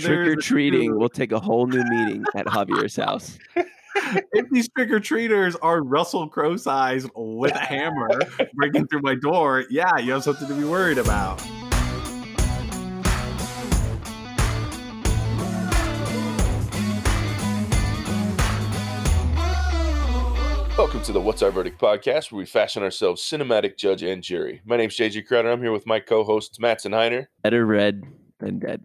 Trick or There's a treating dude- will take a whole new meaning at Javier's house. if these trick or treaters are Russell Crowe sized with a hammer breaking through my door, yeah, you have something to be worried about. Welcome to the What's Our Verdict podcast, where we fashion ourselves cinematic judge and jury. My name's JJ Crowder. I'm here with my co-hosts Matson Heiner, Better red than dead.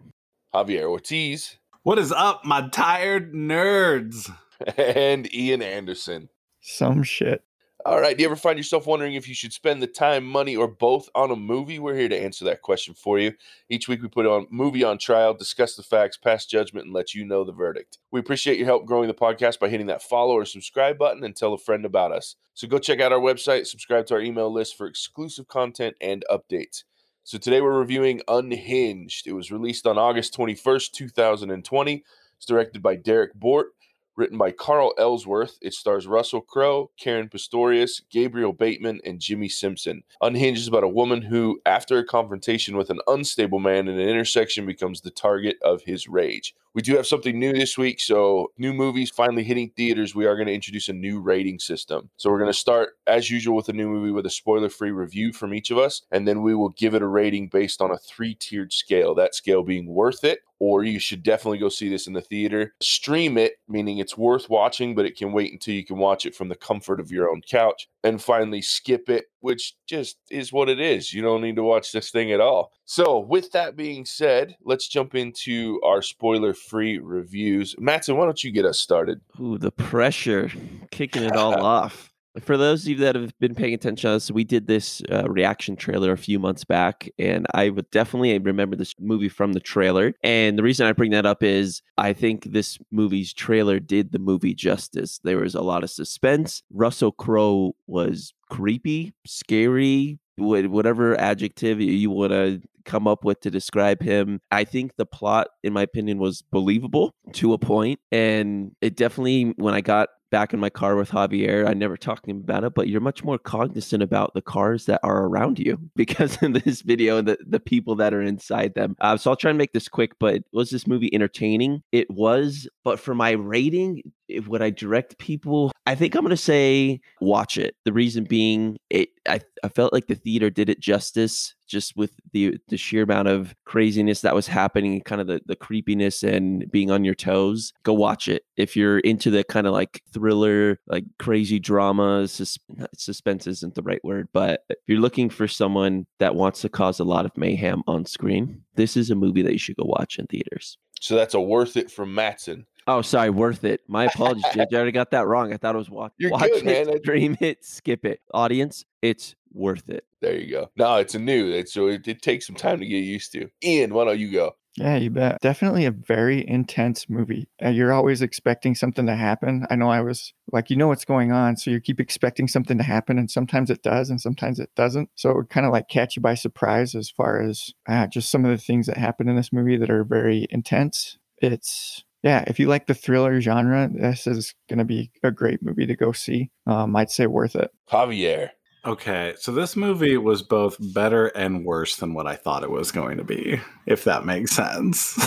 Javier Ortiz, What is up, my tired nerds? and Ian Anderson. Some shit. All right. Do you ever find yourself wondering if you should spend the time, money, or both on a movie? We're here to answer that question for you. Each week we put on movie on trial, discuss the facts, pass judgment, and let you know the verdict. We appreciate your help growing the podcast by hitting that follow or subscribe button and tell a friend about us. So go check out our website, subscribe to our email list for exclusive content and updates. So today we're reviewing Unhinged. It was released on August 21st, 2020. It's directed by Derrick Borte written by Carl Ellsworth. It stars Russell Crowe, Caren Pistorius, Gabriel Bateman, and Jimmy Simpson. Unhinged is about a woman who, after a confrontation with an unstable man in an intersection, becomes the target of his rage. We do have something new this week, so new movies finally hitting theaters. We are going to introduce a new rating system. So we're going to start, as usual, with a new movie with a spoiler free review from each of us, and then we will give it a rating based on a three tiered scale. That scale being worth it, or you should definitely go see this in the theater. Stream it, meaning it's worth watching, but it can wait until you can watch it from the comfort of your own couch. And finally, skip it, which just is what it is. You don't need to watch this thing at all. So, with that being said, let's jump into our spoiler free reviews. Matson, why don't you get us started? Ooh, the pressure, kicking it all off. For those of you that have been paying attention to us, we did this uh, reaction trailer a few months back, and I would definitely remember this movie from the trailer. And the reason I bring that up is I think this movie's trailer did the movie justice. There was a lot of suspense. Russell Crowe was creepy, scary, whatever adjective you- want to come up with to describe him. I think the plot, in my opinion, was believable to a point, and it definitely when I got back in my car with Javier, I never talked to him about it, but you're much more cognizant about the cars that are around you because in this video, the the people that are inside them. Uh, so I'll try and make this quick. But was this movie entertaining? It was, but for my rating, if would I direct people? I think I'm gonna say watch it. The reason being, it I, I felt like the theater did it justice, just with the the sheer amount of craziness that was happening, kind of the the creepiness and being on your toes. Go watch it if you're into the kind of like thriller, like crazy drama. Sus- suspense isn't the right word, but if you're looking for someone that wants to cause a lot of mayhem on screen, this is a movie that you should go watch in theaters. So that's a worth it from Matson. Oh, sorry, worth it. My apologies, Judge. I already got that wrong. I thought it was watch, You're watch good, it, man. I- stream it, skip it. Audience, it's worth it. There you go. No, it's a new. It's, so it, it takes some time to get used to. Ian, why don't you go? Yeah, you bet. Definitely a very intense movie. Uh, you're always expecting something to happen. I know I was like, you know what's going on, so you keep expecting something to happen, and sometimes it does, and sometimes it doesn't. So it would kind of like catch you by surprise as far as uh, just some of the things that happen in this movie that are very intense. It's yeah, if you like the thriller genre, this is going to be a great movie to go see. Um, I'd say worth it. Javier. Okay, so this movie was both better and worse than what I thought it was going to be, if that makes sense.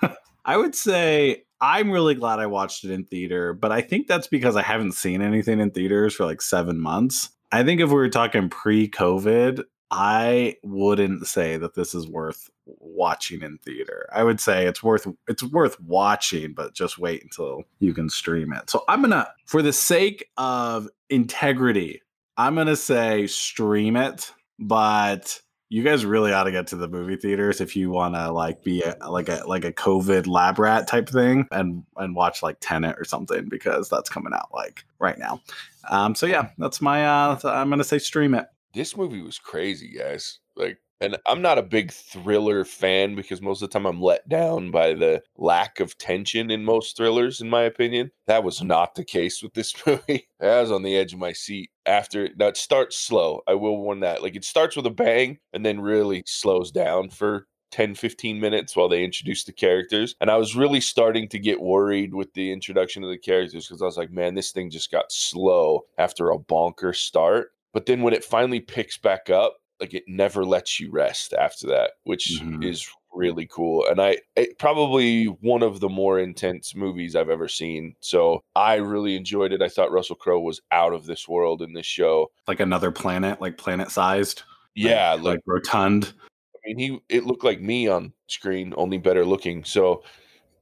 I would say I'm really glad I watched it in theater, but I think that's because I haven't seen anything in theaters for like seven months. I think if we were talking pre COVID, I wouldn't say that this is worth watching in theater. I would say it's worth it's worth watching, but just wait until you can stream it. So I'm gonna, for the sake of integrity, I'm gonna say stream it, but you guys really ought to get to the movie theaters if you want to like be a, like a like a COVID lab rat type thing and and watch like Tenet or something because that's coming out like right now. Um, so yeah, that's my uh, I'm gonna say stream it. This movie was crazy, guys. Like, and I'm not a big thriller fan because most of the time I'm let down by the lack of tension in most thrillers, in my opinion. That was not the case with this movie. I was on the edge of my seat after. Now it starts slow. I will warn that. Like, it starts with a bang and then really slows down for 10 15 minutes while they introduce the characters and i was really starting to get worried with the introduction of the characters because i was like man this thing just got slow after a bonker start but then when it finally picks back up like it never lets you rest after that which Mhm. is really cool. And I it, probably one of the more intense movies I've ever seen. So I really enjoyed it. I thought Russell Crowe was out of this world in this show. Like another planet, like planet sized. Yeah, like, like, like rotund. I mean, he it looked like me on screen, only better looking. So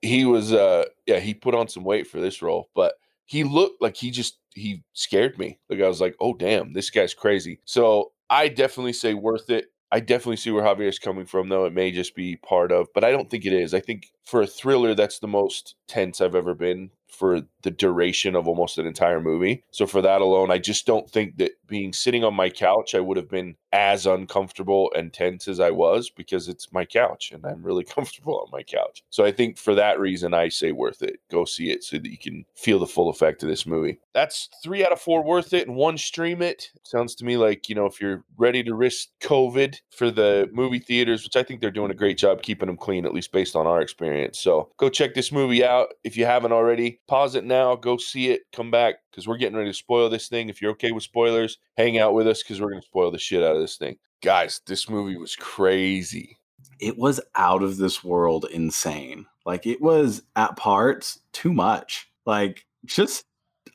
he was, uh yeah, he put on some weight for this role, but he looked like he just he scared me. Like I was like, oh damn, this guy's crazy. So I definitely say worth it. I definitely see where Javier's coming from, though. It may just be part of, but I don't think it is. I think for a thriller, that's the most tense I've ever been for the duration of almost an entire movie. So for that alone, I just don't think that being sitting on my couch, I would have been as uncomfortable and tense as I was because it's my couch and I'm really comfortable on my couch. So I think for that reason, I say worth it. Go see it so that you can feel the full effect of this movie. That's three out of four worth it and one stream it. Sounds to me like, you know, if you're ready to risk COVID for the movie theaters, which I think they're doing a great job keeping them clean, at least based on our experience. So go check this movie out. If you haven't already, pause it now, go see it, come back because we're getting ready to spoil this thing. If you're okay with spoilers, hang out with us because we're going to spoil the shit out of this thing. Guys, this movie was crazy. It was out of this world insane. Like it was at parts too much. Like just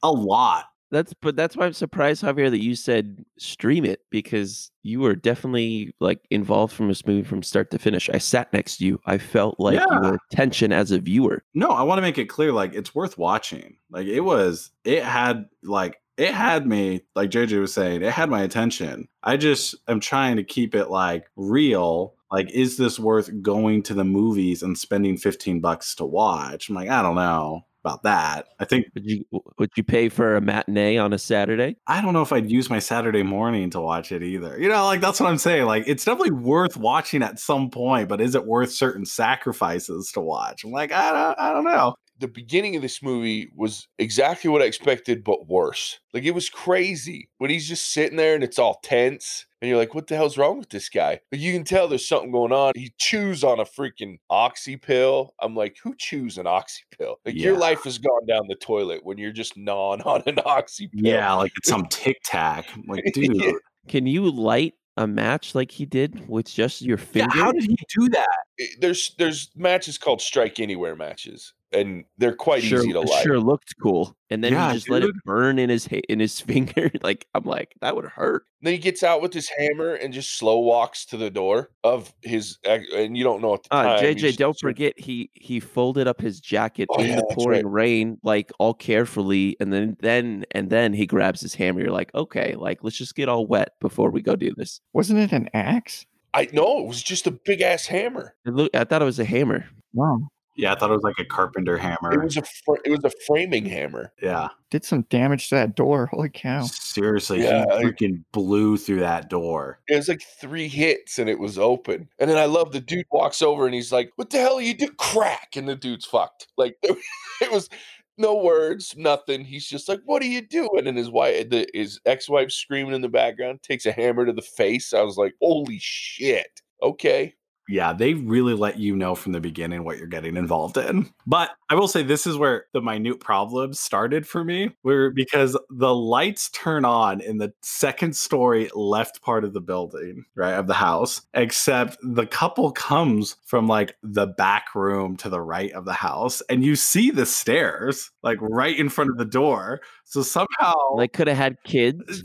a lot. That's but that's why I'm surprised, Javier, that you said stream it because you were definitely like involved from this movie from start to finish. I sat next to you. I felt like Yeah. were tension as a viewer. No, I want to make it clear like it's worth watching. Like it was it had like it had me like JJ was saying, it had my attention. I just am trying to keep it like real. Like is this worth going to the movies and spending 15 bucks to watch? I'm like, I don't know about that. I think Would you would you pay for a matinee on a Saturday? I don't know if I'd use my Saturday morning to watch it either. You know, like that's what I'm saying. Like it's definitely worth watching at some point, but is it worth certain sacrifices to watch? I'm like, I don't I don't know. The beginning of this movie was exactly what I expected, but worse. Like it was crazy when he's just sitting there and it's all tense. And you're like, what the hell's wrong with this guy? But you can tell there's something going on. He chews on a freaking oxy pill. I'm like, who chews an oxy pill? Like your life has gone down the toilet when you're just gnawing on an oxy pill. Yeah, like it's some tic tac. Like, dude, Yeah. Can you light a match like he did with just your yeah, finger? how did he do that? Eh, there's there's matches called strike anywhere matches, and they're quite sure, easy to light. sure looked cool, and then Yeah, he just let it burn in his ha- in his finger. like I'm like that would hurt. Then he gets out with his hammer and just slow walks to the door of his, and you don't know at the Uh, time. JJ, just don't assume- forget he he folded up his jacket Oh, in yeah, the pouring right. rain, like all carefully, and then then and then he grabs his hammer. You're like, okay, like let's just get all wet before we go do this. Wasn't it an axe? I know it was just a big ass hammer. It look, I thought it was a hammer. Wow. Yeah, I thought it was like a carpenter hammer. It hammer. was a fr- it was a framing hammer. yeah. Did some damage to that door. Holy cow. Seriously, Yeah, he like- freaking blew through that door. It was like three hits and it was open. And then I love the dude walks over and he's like, "What the hell are you do?" Crack, and the dude's fucked. Like it was no words, nothing. He's just like, "What are you doing?" And his wife, the, his ex-wife, screaming in the background, takes a hammer to the face. I was like, "Holy shit!" Okay, Yeah, they really let you know from the beginning what you're getting involved in. But I will say this is where the minute problems started for me, where because the lights turn on in the second story left part of the building, right, of the house, except the couple comes from like the back room to the right of the house, and you see the stairs like right in front of the door. So somehow they could have had kids.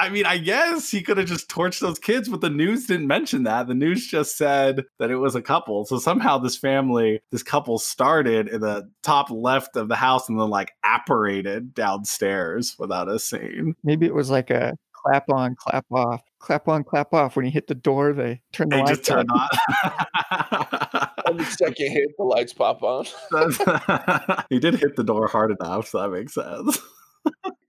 I mean, I guess he could have just torched those kids, but the news didn't mention that. The news just said that it was a couple. So somehow this family, this couple started in the top left of the house and then like apparated downstairs without us seeing. Maybe it was like a clap on, clap off, clap on, clap off. When you hit the door, they turn the They lights just turned on. on. on the second hit, the lights pop on. he did hit the door hard enough, so that makes sense.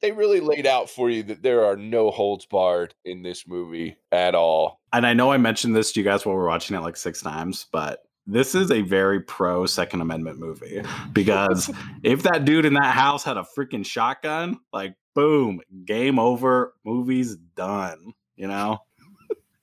They really laid out for you that there are no holds barred in this movie at all. And I know I mentioned this to you guys while we're watching it like six times, but this is a very pro Second Amendment movie because if that dude in that house had a freaking shotgun, like boom, game over, movie's done. You know,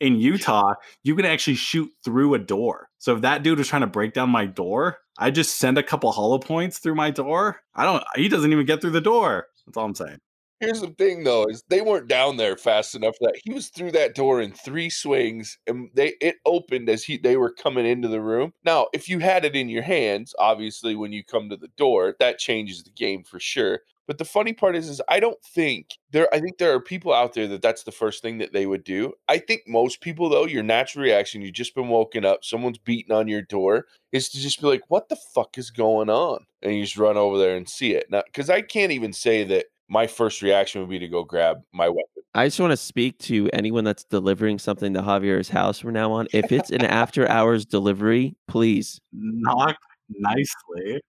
in Utah, you can actually shoot through a door. So if that dude was trying to break down my door, I just send a couple hollow points through my door. I don't. He doesn't even get through the door. That's all I'm saying. Here's the thing, though, is they weren't down there fast enough that. He was through that door in three swings, and they it opened as he they were coming into the room. Now, if you had it in your hands, obviously, when you come to the door, that changes the game for sure. But the funny part is, is I don't think there. I think there are people out there that that's the first thing that they would do. I think most people, though, your natural reaction, you've just been woken up, someone's beating on your door, is to just be like, "What the fuck is going on?" And you just run over there and see it. Now, because I can't even say that my first reaction would be to go grab my weapon. I just want to speak to anyone that's delivering something to Javier's house from now on. If it's an after hours delivery, please Knock nicely.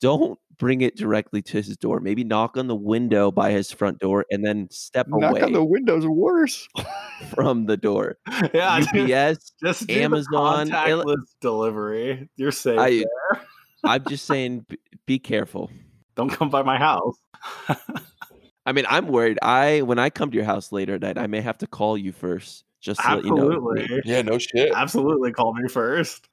don't bring it directly to his door. Maybe knock on the window by his front door and then step Knock away Knock on the windows are worse. from the door. Yeah, dude, UPS, just do the Amazon, it- contactless delivery. You're safe. I- there. I'm just saying, b- be careful. Don't come by my house. I mean, I'm worried. I when I come to your house later at night, I may have to call you first just to let you know. Absolutely. Yeah, no shit. Absolutely call me first.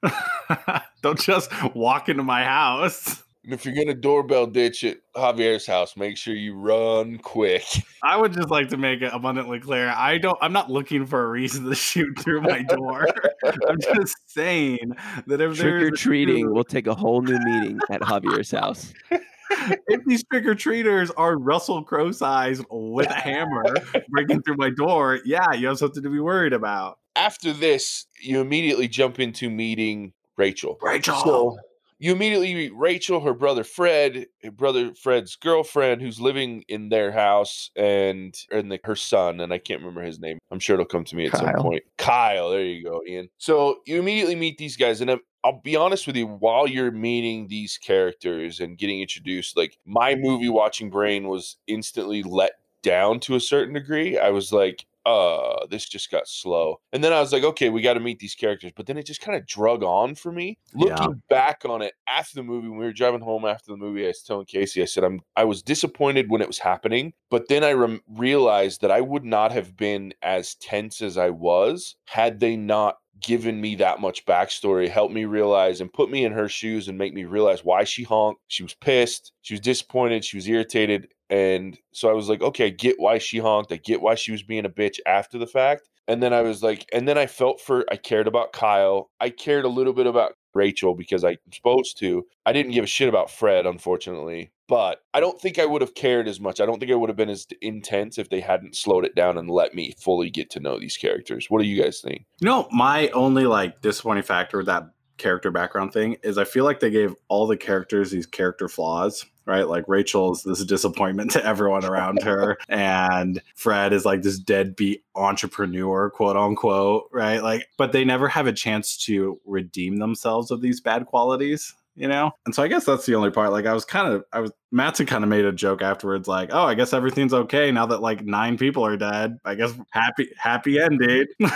Don't just walk into my house. And if you're gonna doorbell ditch at Javier's house, make sure you run quick. I would just like to make it abundantly clear. I don't I'm not looking for a reason to shoot through my door. I'm just saying that if Trick there's or treating dude- will take a whole new meeting at Javier's house. if these trick or treaters are Russell Crowe sized with a hammer breaking through my door, yeah, you have something to be worried about. After this, you immediately jump into meeting Rachel. Rachel. So you immediately meet Rachel, her brother Fred, her brother Fred's girlfriend, who's living in their house, and and the, her son, and I can't remember his name. I'm sure it'll come to me at some point. Kyle, there you go, Ian. So you immediately meet these guys, and I'm, I'll be honest with you. While you're meeting these characters and getting introduced, like my movie watching brain was instantly let down to a certain degree. I was like, uh, this just got slow. And then I was like, okay, we got to meet these characters. But then it just kind of drug on for me. Yeah. Looking back on it after the movie, when we were driving home after the movie, I was telling Casey, I said, I'm I was disappointed when it was happening, but then I rem- realized that I would not have been as tense as I was had they not given me that much backstory, helped me realize and put me in her shoes and make me realize why she honked. She was pissed, she was disappointed, she was irritated. And so I was like, okay, I get why she honked. I get why she was being a bitch after the fact. And then I was like, and then I felt for, I cared about Kyle. I cared a little bit about Rachel because I'm supposed to. I didn't give a shit about Fred, unfortunately. But I don't think I would have cared as much. I don't think I would have been as intense if they hadn't slowed it down and let me fully get to know these characters. What do you guys think? You know, my only like disappointing factor that character background thing is I feel like they gave all the characters these character flaws, right? Like Rachel's this disappointment to everyone around her, and Fred is like this deadbeat entrepreneur, quote unquote, right? Like, but they never have a chance to redeem themselves of these bad qualities. You know, and so I guess that's the only part. Like, I was kind of, I was Matson kind of made a joke afterwards, like, "Oh, I guess everything's okay now that like nine people are dead. I guess happy, happy ending."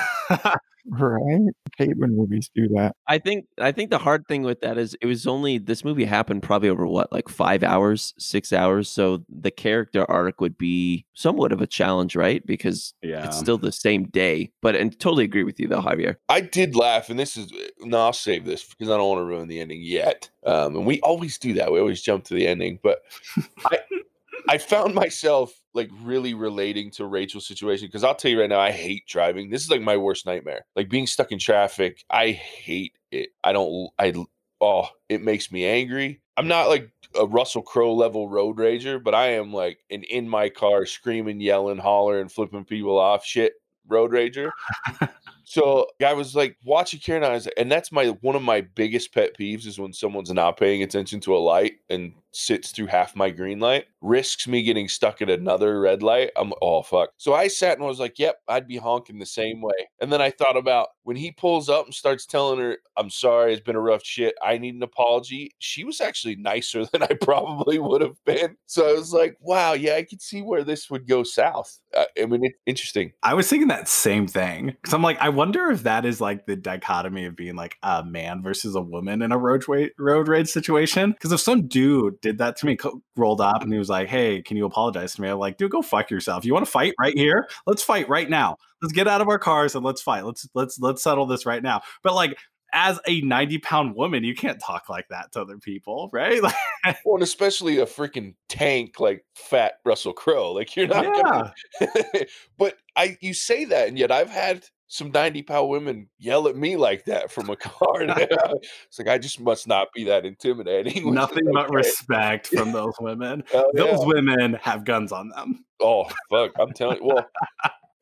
Right? I hate when movies do that. I think I think the hard thing with that is it was only this movie happened probably over what like five hours, six hours. So the character arc would be somewhat of a challenge, right? Because yeah, it's still the same day. But and totally agree with you though, Javier. I did laugh, and this is no, I'll save this because I don't want to ruin the ending yet. Um, and we always do that. We always jump to the ending, but I, I found myself like really relating to Rachel's situation because I'll tell you right now, I hate driving. This is like my worst nightmare. Like being stuck in traffic, I hate it. I don't. I oh, it makes me angry. I'm not like a Russell Crowe level road rager, but I am like an in my car screaming, yelling, hollering, flipping people off, shit road rager. So I was like watching Caren, and I was, and that's my one of my biggest pet peeves is when someone's not paying attention to a light and sits through half my green light, risks me getting stuck at another red light. I'm oh fuck. So I sat and was like, yep, I'd be honking the same way. And then I thought about when he pulls up and starts telling her, I'm sorry, it's been a rough shit. I need an apology. She was actually nicer than I probably would have been. So I was like, wow, yeah, I could see where this would go south. Uh, I mean, it's interesting. I was thinking that same thing because I'm like, I wonder if that is like the dichotomy of being like a man versus a woman in a road wa- road rage situation. Because if some dude did that to me, rolled up and he was like, "Hey, can you apologize to me?" I'm like, "Dude, go fuck yourself. You want to fight right here? Let's fight right now. Let's get out of our cars and let's fight. Let's let's let's settle this right now." But like as a 90 pound woman, you can't talk like that to other people, right? Like, Well, and especially a freaking tank like fat Russell Crowe. Like you're not yeah. gonna but I you say that, and yet I've had some 90 pound women yell at me like that from a car. it's like I just must not be that intimidating. Nothing but okay. respect from those women. Hell Those yeah. women have guns on them. Oh fuck! I'm telling you. Well,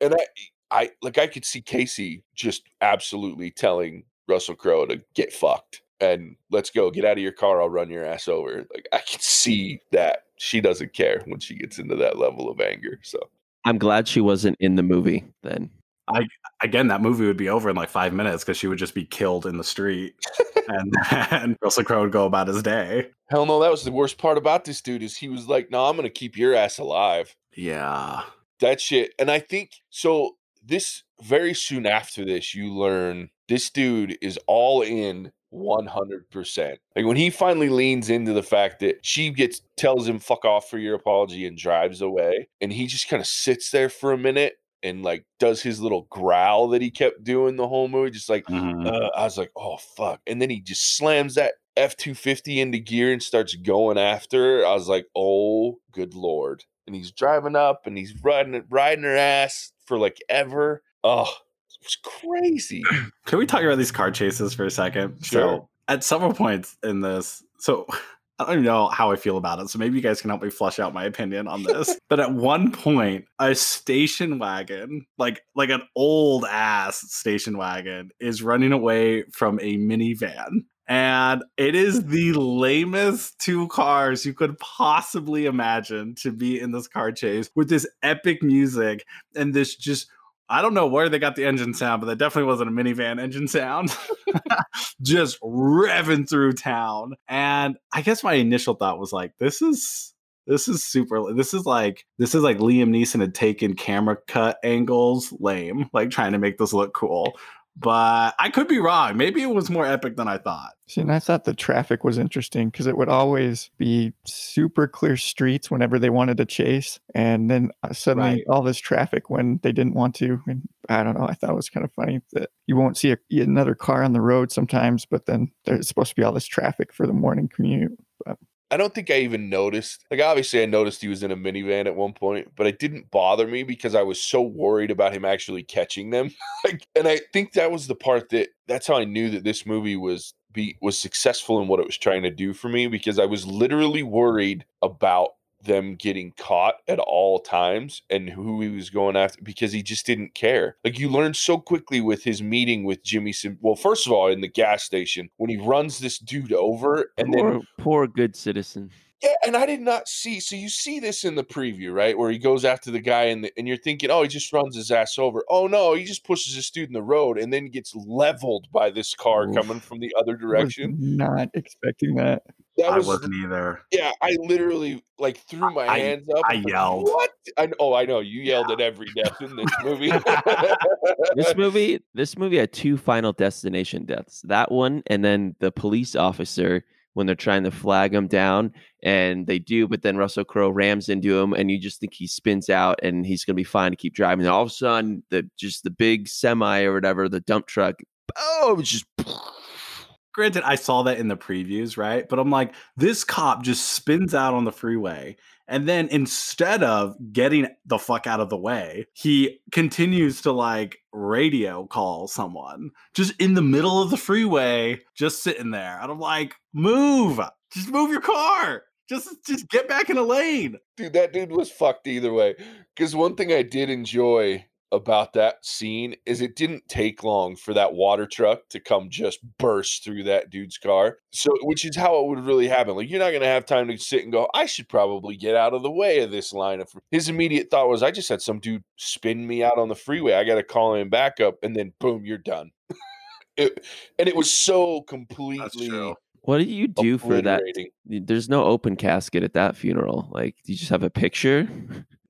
and I, I like I could see Casey just absolutely telling Russell Crowe to get fucked and let's go, get out of your car. I'll run your ass over. Like I can see that she doesn't care when she gets into that level of anger. So I'm glad she wasn't in the movie then. I again, that movie would be over in like five minutes because she would just be killed in the street, and then Russell Crowe would go about his day. hell no, that was the worst part about this dude is he was like, "No, I'm gonna keep your ass alive." Yeah, that shit. And I think so. This very soon after this, you learn this dude is all in 100%. Like when he finally leans into the fact that she gets tells him fuck off for your apology and drives away and he just kind of sits there for a minute and like does his little growl that he kept doing the whole movie just like Mhm. uh, I was like, "Oh fuck." And then he just slams that F250 into gear and starts going after her. I was like, "Oh, good lord." And he's driving up and he's riding riding her ass for like ever. Oh, it was crazy. Can we talk about these car chases for a second? Sure. So, at several points in this, so I don't even know how I feel about it. So maybe you guys can help me flush out my opinion on this. but at one point, a station wagon, like like an old ass station wagon, is running away from a minivan. And it is the lamest two cars you could possibly imagine to be in this car chase with this epic music and this just I don't know where they got the engine sound, but that definitely wasn't a minivan engine sound. Just revving through town. And I guess my initial thought was like, this is this is super this is like this is like Liam Neeson had taken camera cut angles lame, like trying to make this look cool. But I could be wrong. Maybe it was more epic than I thought. See, and I thought the traffic was interesting because it would always be super clear streets whenever they wanted to chase, and then uh, suddenly Right. all this traffic when they didn't want to. And I don't know. I thought it was kind of funny that you won't see a, another car on the road sometimes, but then there's supposed to be all this traffic for the morning commute. I don't think I even noticed. Like, obviously, I noticed he was in a minivan at one point, but it didn't bother me because I was so worried about him actually catching them. like, and I think that was the part that that's how I knew that this movie was be was successful in what it was trying to do for me because I was literally worried about them getting caught at all times and who he was going after because he just didn't care. Like you learn so quickly with his meeting with Jimmy Sim. Well, first of all, in the gas station when he runs this dude over and then poor, poor good citizen. yeah, and I did not see. So you see this in the preview, right, where he goes after the guy, and and you're thinking, oh, he just runs his ass over. Oh no, he just pushes this dude in the road, and then gets leveled by this car Oof. coming from the other direction. not expecting that. That I was, wasn't either. yeah. I literally like threw my I- hands up. I yelled. What? I, oh, I know you yelled at every death in this movie. This movie, this movie had two final destination deaths. That one, and then the police officer when they're trying to flag him down, and they do, but then Russell Crowe rams into him, and you just think he spins out and he's gonna be fine to keep driving. And all of a sudden, the just the big semi or whatever, the dump truck, oh, it's just Granted, I saw that in the previews, right? But I'm like, this cop just spins out on the freeway. And then instead of getting the fuck out of the way, he continues to like radio call someone just in the middle of the freeway, just sitting there. And I'm like, move, just move your car. Just, just get back in a lane. dude, that dude was fucked either way. Because one thing I did enjoy about that scene is it didn't take long for that water truck to come just burst through that dude's car. So, which is how it would really happen. Like, you're not going to have time to sit and go, I should probably get out of the way of this line of. His immediate thought was, I just had some dude spin me out on the freeway. I got to call him back up, and then boom, you're done. it, and it was so completely true. what do you do for that? There's no open casket at that funeral. Like, do you just have a picture?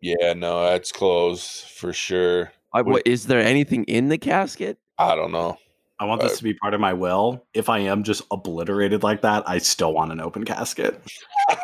Yeah, no, that's closed for sure. I, what, is there anything in the casket? I don't know. I want this to be part of my will. If I am just obliterated like that, I still want an open casket.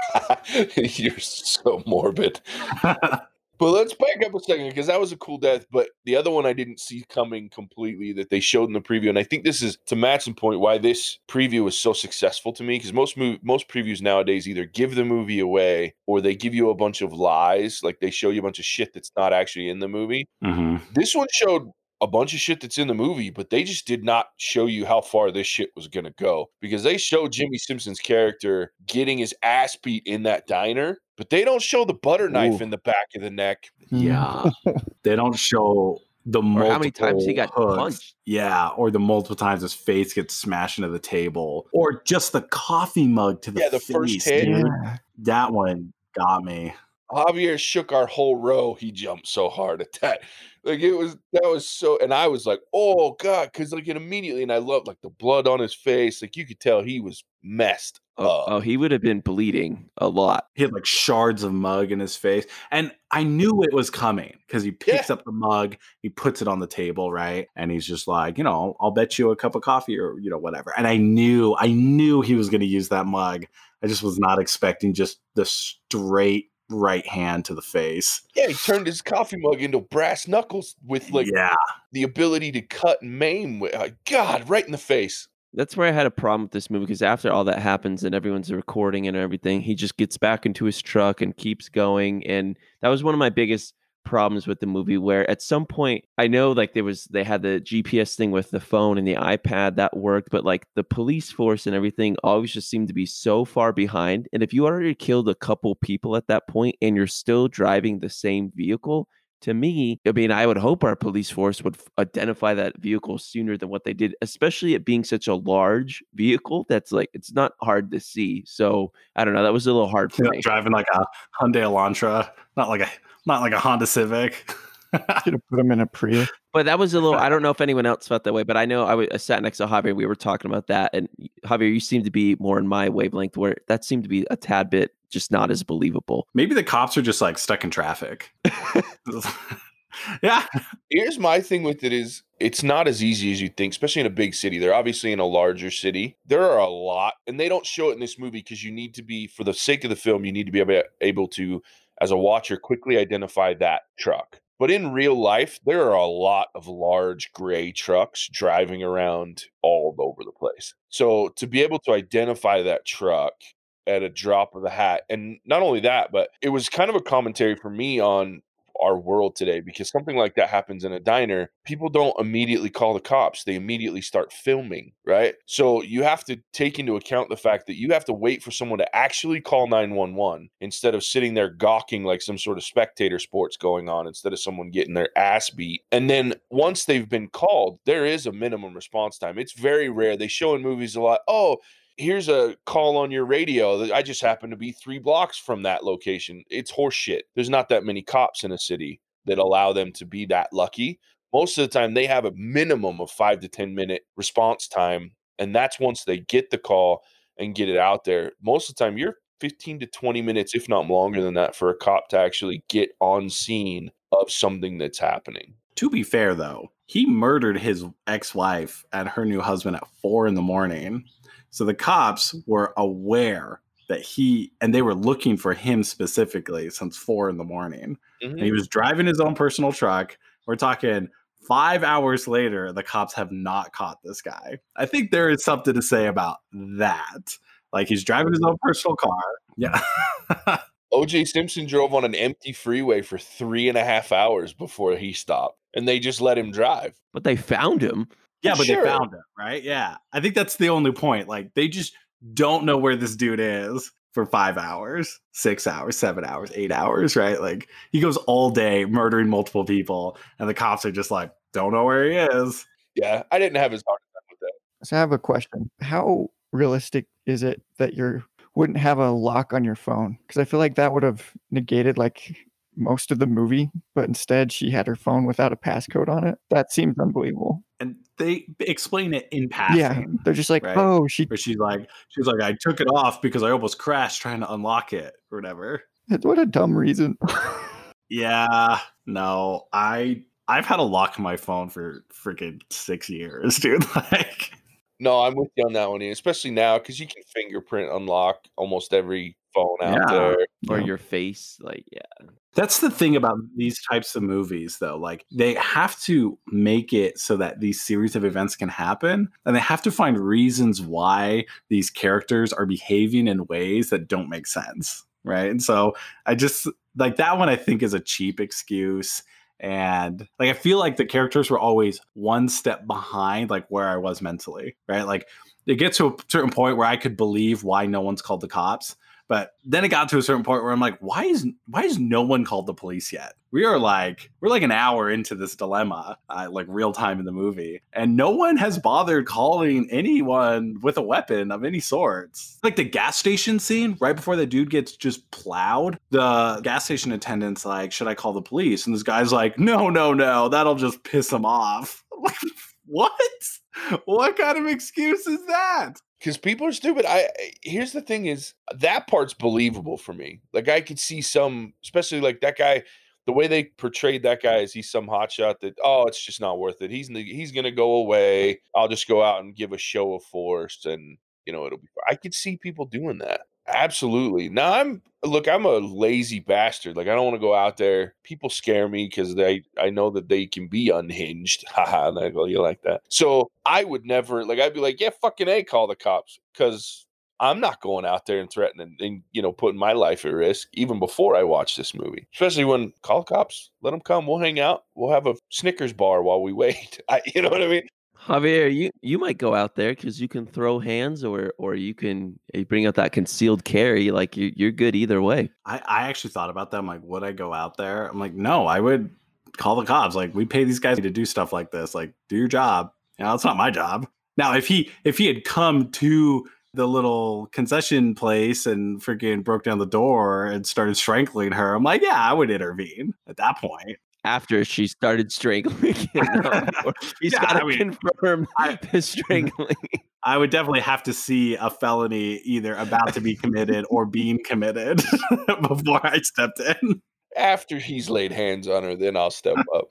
You're so morbid. But let's back up a second because that was a cool death. But the other one I didn't see coming completely that they showed in the preview, and I think this is to Matt's point why this preview was so successful to me because most mov- most previews nowadays either give the movie away or they give you a bunch of lies, like they show you a bunch of shit that's not actually in the movie. hmm This one showed a bunch of shit that's in the movie, but they just did not show you how far this shit was going to go because they showed mm-hmm. Jimmy Simpson's character getting his ass beat in that diner, but they don't show the butter knife Ooh. in the back of the neck. Yeah. they don't show the multiple how many times he got hooks. punched. Yeah, or the multiple times his face gets smashed into the table, or just the coffee mug to the Yeah, the first face, hit. Yeah. That one got me. Javier shook our whole row. He jumped so hard at that. Like it was that was so and I was like, oh God, because like it immediately and I loved like the blood on his face. Like you could tell he was messed Oh, up. oh, he would have been bleeding a lot. He had like shards of mug in his face, and I knew it was coming because he picks up the mug, he puts it on the table, right, and he's just like, you know, I'll bet you a cup of coffee or you know whatever. And I knew, I knew he was going to use that mug. I just was not expecting just the straight right hand to the face. Yeah, he turned his coffee mug into brass knuckles with like yeah, the ability to cut and maim. With, uh, God, right in the face. That's where I had a problem with this movie because after all that happens and everyone's recording and everything, he just gets back into his truck and keeps going. And that was one of my biggest problems with the movie where at some point I know like there was they had the GPS thing with the phone and the iPad that worked, but like the police force and everything always just seemed to be so far behind. And if you already killed a couple people at that point and you're still driving the same vehicle, to me, I mean, I would hope our police force would f- identify that vehicle sooner than what they did, especially it being such a large vehicle that's like it's not hard to see. So I don't know. That was a little hard for You know, me. driving like a Hyundai Elantra, not like a not like a Honda Civic. Should have put them in a Prius. But that was a little. I don't know if anyone else felt that way, but I know I, w- I sat next to Javier. We were talking about that, and Javier, you seem to be more in my wavelength, where that seemed to be a tad bit just not as believable. Maybe the cops are just like stuck in traffic. yeah, Here's my thing with it is it's not as easy as you think, especially in a big city. They're obviously in a larger city. There are a lot, and they don't show it in this movie because you need to be, for the sake of the film, you need to be able, able to, as a watcher, quickly identify that truck. But in real life, there are a lot of large gray trucks driving around all over the place. So to be able to identify that truck at a drop of the hat, and not only that, but it was kind of a commentary for me on our world today because something like that happens in a diner, people don't immediately call the cops. They immediately start filming, right? So you have to take into account the fact that you have to wait for someone to actually call 911 instead of sitting there gawking like some sort of spectator sports going on instead of someone getting their ass beat. And then once they've been called, there is a minimum response time. It's very rare. They show in movies a lot, oh, here's a call on your radio that I just happen to be three blocks from that location. It's horseshit. There's not that many cops in a city that allow them to be that lucky. Most of the time, they have a minimum of five to 10 minute response time. And that's once they get the call and get it out there. Most of the time, you're 15 to 20 minutes, if not longer than that, for a cop to actually get on scene of something that's happening. To be fair, though, he murdered his ex wife and her new husband at four in the morning. So the cops were aware that he, and they were looking for him specifically since four in the morning. Mhm. And he was driving his own personal truck. We're talking five hours later, the cops have not caught this guy. I think there is something to say about that. Like he's driving his own personal car. Yeah. OJ Simpson drove on an empty freeway for three and a half hours before he stopped, and they just let him drive. But they found him. Yeah, but Sure. they found him, right? Yeah. I think that's the only point. Like they just don't know where this dude is for five hours, six hours, seven hours, eight hours, right? Like he goes all day murdering multiple people, and the cops are just like, don't know where he is. Yeah, I didn't have as hard a time with that. So I have a question. How realistic is it that you wouldn't have a lock on your phone? Because I feel like that would have negated like most of the movie, but instead she had her phone without a passcode on it. That seems unbelievable. And they explain it in passing. Yeah, they're just like, right? oh, she. Where she's like, she's like, I took it off because I almost crashed trying to unlock it or whatever. What a dumb reason. Yeah, no, I I've had a lock my phone for freaking six years, dude. Like, No, I'm with you on that one, Ian, especially now because you can fingerprint unlock almost every phone out Yeah. there. or Yeah. your face. Like, yeah, That's the thing about these types of movies, though. Like, they have to make it so that these series of events can happen, and they have to find reasons why these characters are behaving in ways that don't make sense. Right. And so I just like that one, I think, is a cheap excuse. And like, I feel like the characters were always one step behind, like, where I was mentally. Right. Like, it gets to a certain point where I could believe why no one's called the cops. But then it got to a certain point where I'm like, why is why is no one called the police yet? We are like we're like an hour into this dilemma, uh, like real time in the movie, and no one has bothered calling anyone with a weapon of any sorts. Like the gas station scene right before the dude gets just plowed, the gas station attendant's like, "Should I call the police?" And this guy's like, "No, no, no, that'll just piss him off." What? What kind of excuse is that? because people are stupid. I here's the thing: is that part's believable for me. Like I could see some, especially like that guy. The way they portrayed that guy is he's some hotshot that oh it's just not worth it. He's n- he's gonna go away. I'll just go out and give a show of force, and you know it'll be. I could see people doing that. Absolutely. Now I'm look. I'm a lazy bastard. Like I don't want to go out there. People scare me because they. I know that they can be unhinged. Haha. and I go, you like that? So I would never like. I'd be like, yeah, fucking a, call the cops because I'm not going out there and threatening and you know putting my life at risk even before I watch this movie. Especially when call cops, let them come. We'll hang out. We'll have a Snickers bar while we wait. I, you know what I mean? Javier, you you might go out there because you can throw hands, or or you can you bring out that concealed carry. Like you, you're good either way. I, I actually thought about that. I'm like, would I go out there? I'm like, no, I would call the cops. Like, we pay these guys to do stuff like this. Like, do your job. You know, it's not my job. Now, if he if he had come to the little concession place and freaking broke down the door and started strangling her, I'm like, yeah, I would intervene at that point. After she started strangling, him, or he's Yeah, got to I mean, confirm I- the strangling. I would definitely have to see a felony either about to be committed or being committed before I stepped in. After he's laid hands on her, then I'll step up.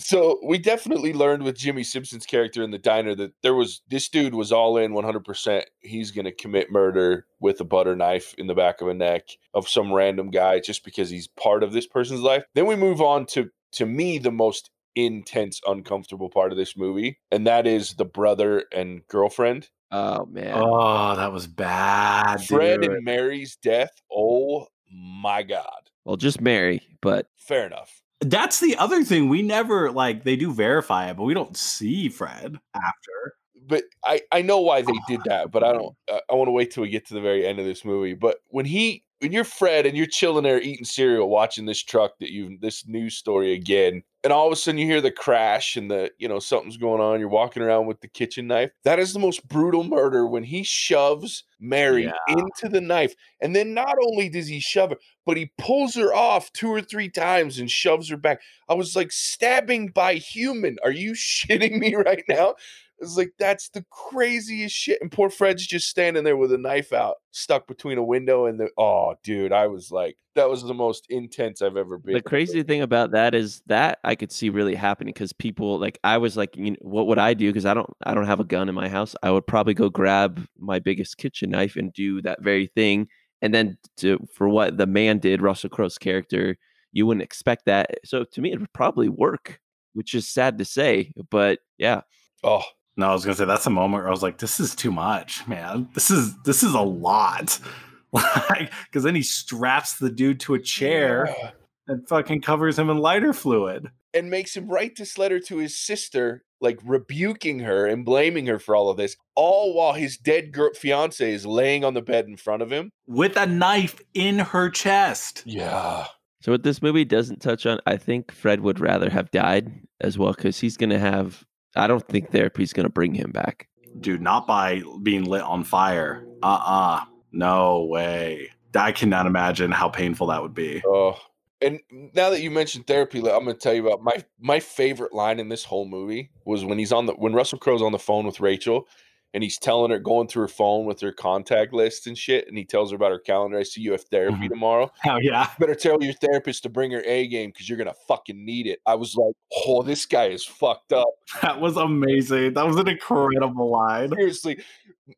So we definitely learned with Jimmy Simpson's character in the diner that there was this dude was all in 100%. He's going to commit murder with a butter knife in the back of a neck of some random guy just because he's part of this person's life. Then we move on to to me the most intense uncomfortable part of this movie and that is the brother and girlfriend. Oh man, Oh, that was bad. Fred dude. and Mary's death. Oh my god. well, just Mary, but Fair enough. That's the other thing. We never like they do verify it, but we don't see Fred after. but I I know why they did that, but I don't. Uh, I, I want to wait till we get to the very end of this movie. But when he, when you're Fred and you're chilling there eating cereal, watching this truck that you this news story again, and all of a sudden you hear the crash and the you know something's going on. You're walking around with the kitchen knife. That is the most brutal murder when he shoves Mary Yeah. into the knife, and then not only does he shove her, but he pulls her off two or three times and shoves her back. I was like, stabbing by human. Are you shitting me right now? It's like that's the craziest shit. And poor Fred's just standing there with a knife out, stuck between a window and the oh dude, I was like, that was the most intense I've ever been. the crazy thing about that is that I could see really happening because people like I was like, you know, what would I do? Because I don't, I don't have a gun in my house. I would probably go grab my biggest kitchen knife and do that very thing. And then to for what the man did, Russell Crowe's character, you wouldn't expect that. So to me, it would probably work, which is sad to say, but yeah, Oh, No, I was gonna say that's a moment where I was like, "This is too much, man. This is this is a lot." Like, because then he straps the dude to a chair yeah. and fucking covers him in lighter fluid. and makes him write this letter to his sister, like rebuking her and blaming her for all of this, all while his dead girl fiance is laying on the bed in front of him. with a knife in her chest. Yeah. So what this movie doesn't touch on, I think Fred would rather have died as well because he's gonna have. I don't think therapy's gonna bring him back. Dude, not by being lit on fire. Uh uh No way. I cannot imagine how painful that would be. Oh, and now that you mentioned therapy, I'm going to tell you about my my favorite line in this whole movie was when he's on the when Russell Crowe's on the phone with Rachel, and he's telling her going through her phone with her contact list and shit, and he tells her about her calendar. I see you have therapy Mhm. tomorrow. Oh yeah. Better tell your therapist to bring her A game because you're gonna fucking need it. I was like, oh, this guy is fucked up. That was amazing. That was an incredible line. Seriously,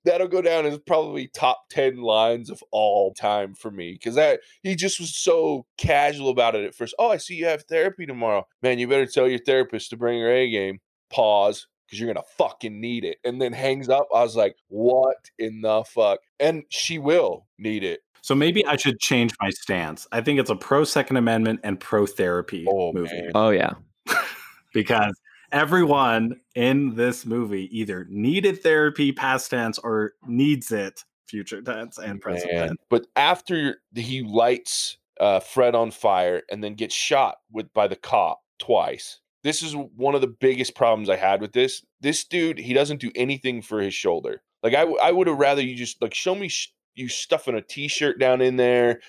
that'll go down as probably top ten lines of all time for me because that he just was so casual about it at first. Oh, I see you have therapy tomorrow, man. You better tell your therapist to bring her A game. Pause. Because you're gonna fucking need it, and then hangs up. I was like, "What in the fuck?" And she will need it. So maybe I should change my stance. I think it's a pro Second Amendment and pro therapy Oh, movie man. Oh yeah. because everyone in this movie either needed therapy past tense or needs it future tense and present Man. tense. But after he lights uh, Fred on fire and then gets shot with by the cop twice. This is one of the biggest problems I had with this. This dude, he doesn't do anything for his shoulder. Like I, I would have rather you just like show me sh- you stuffing a t-shirt down in there,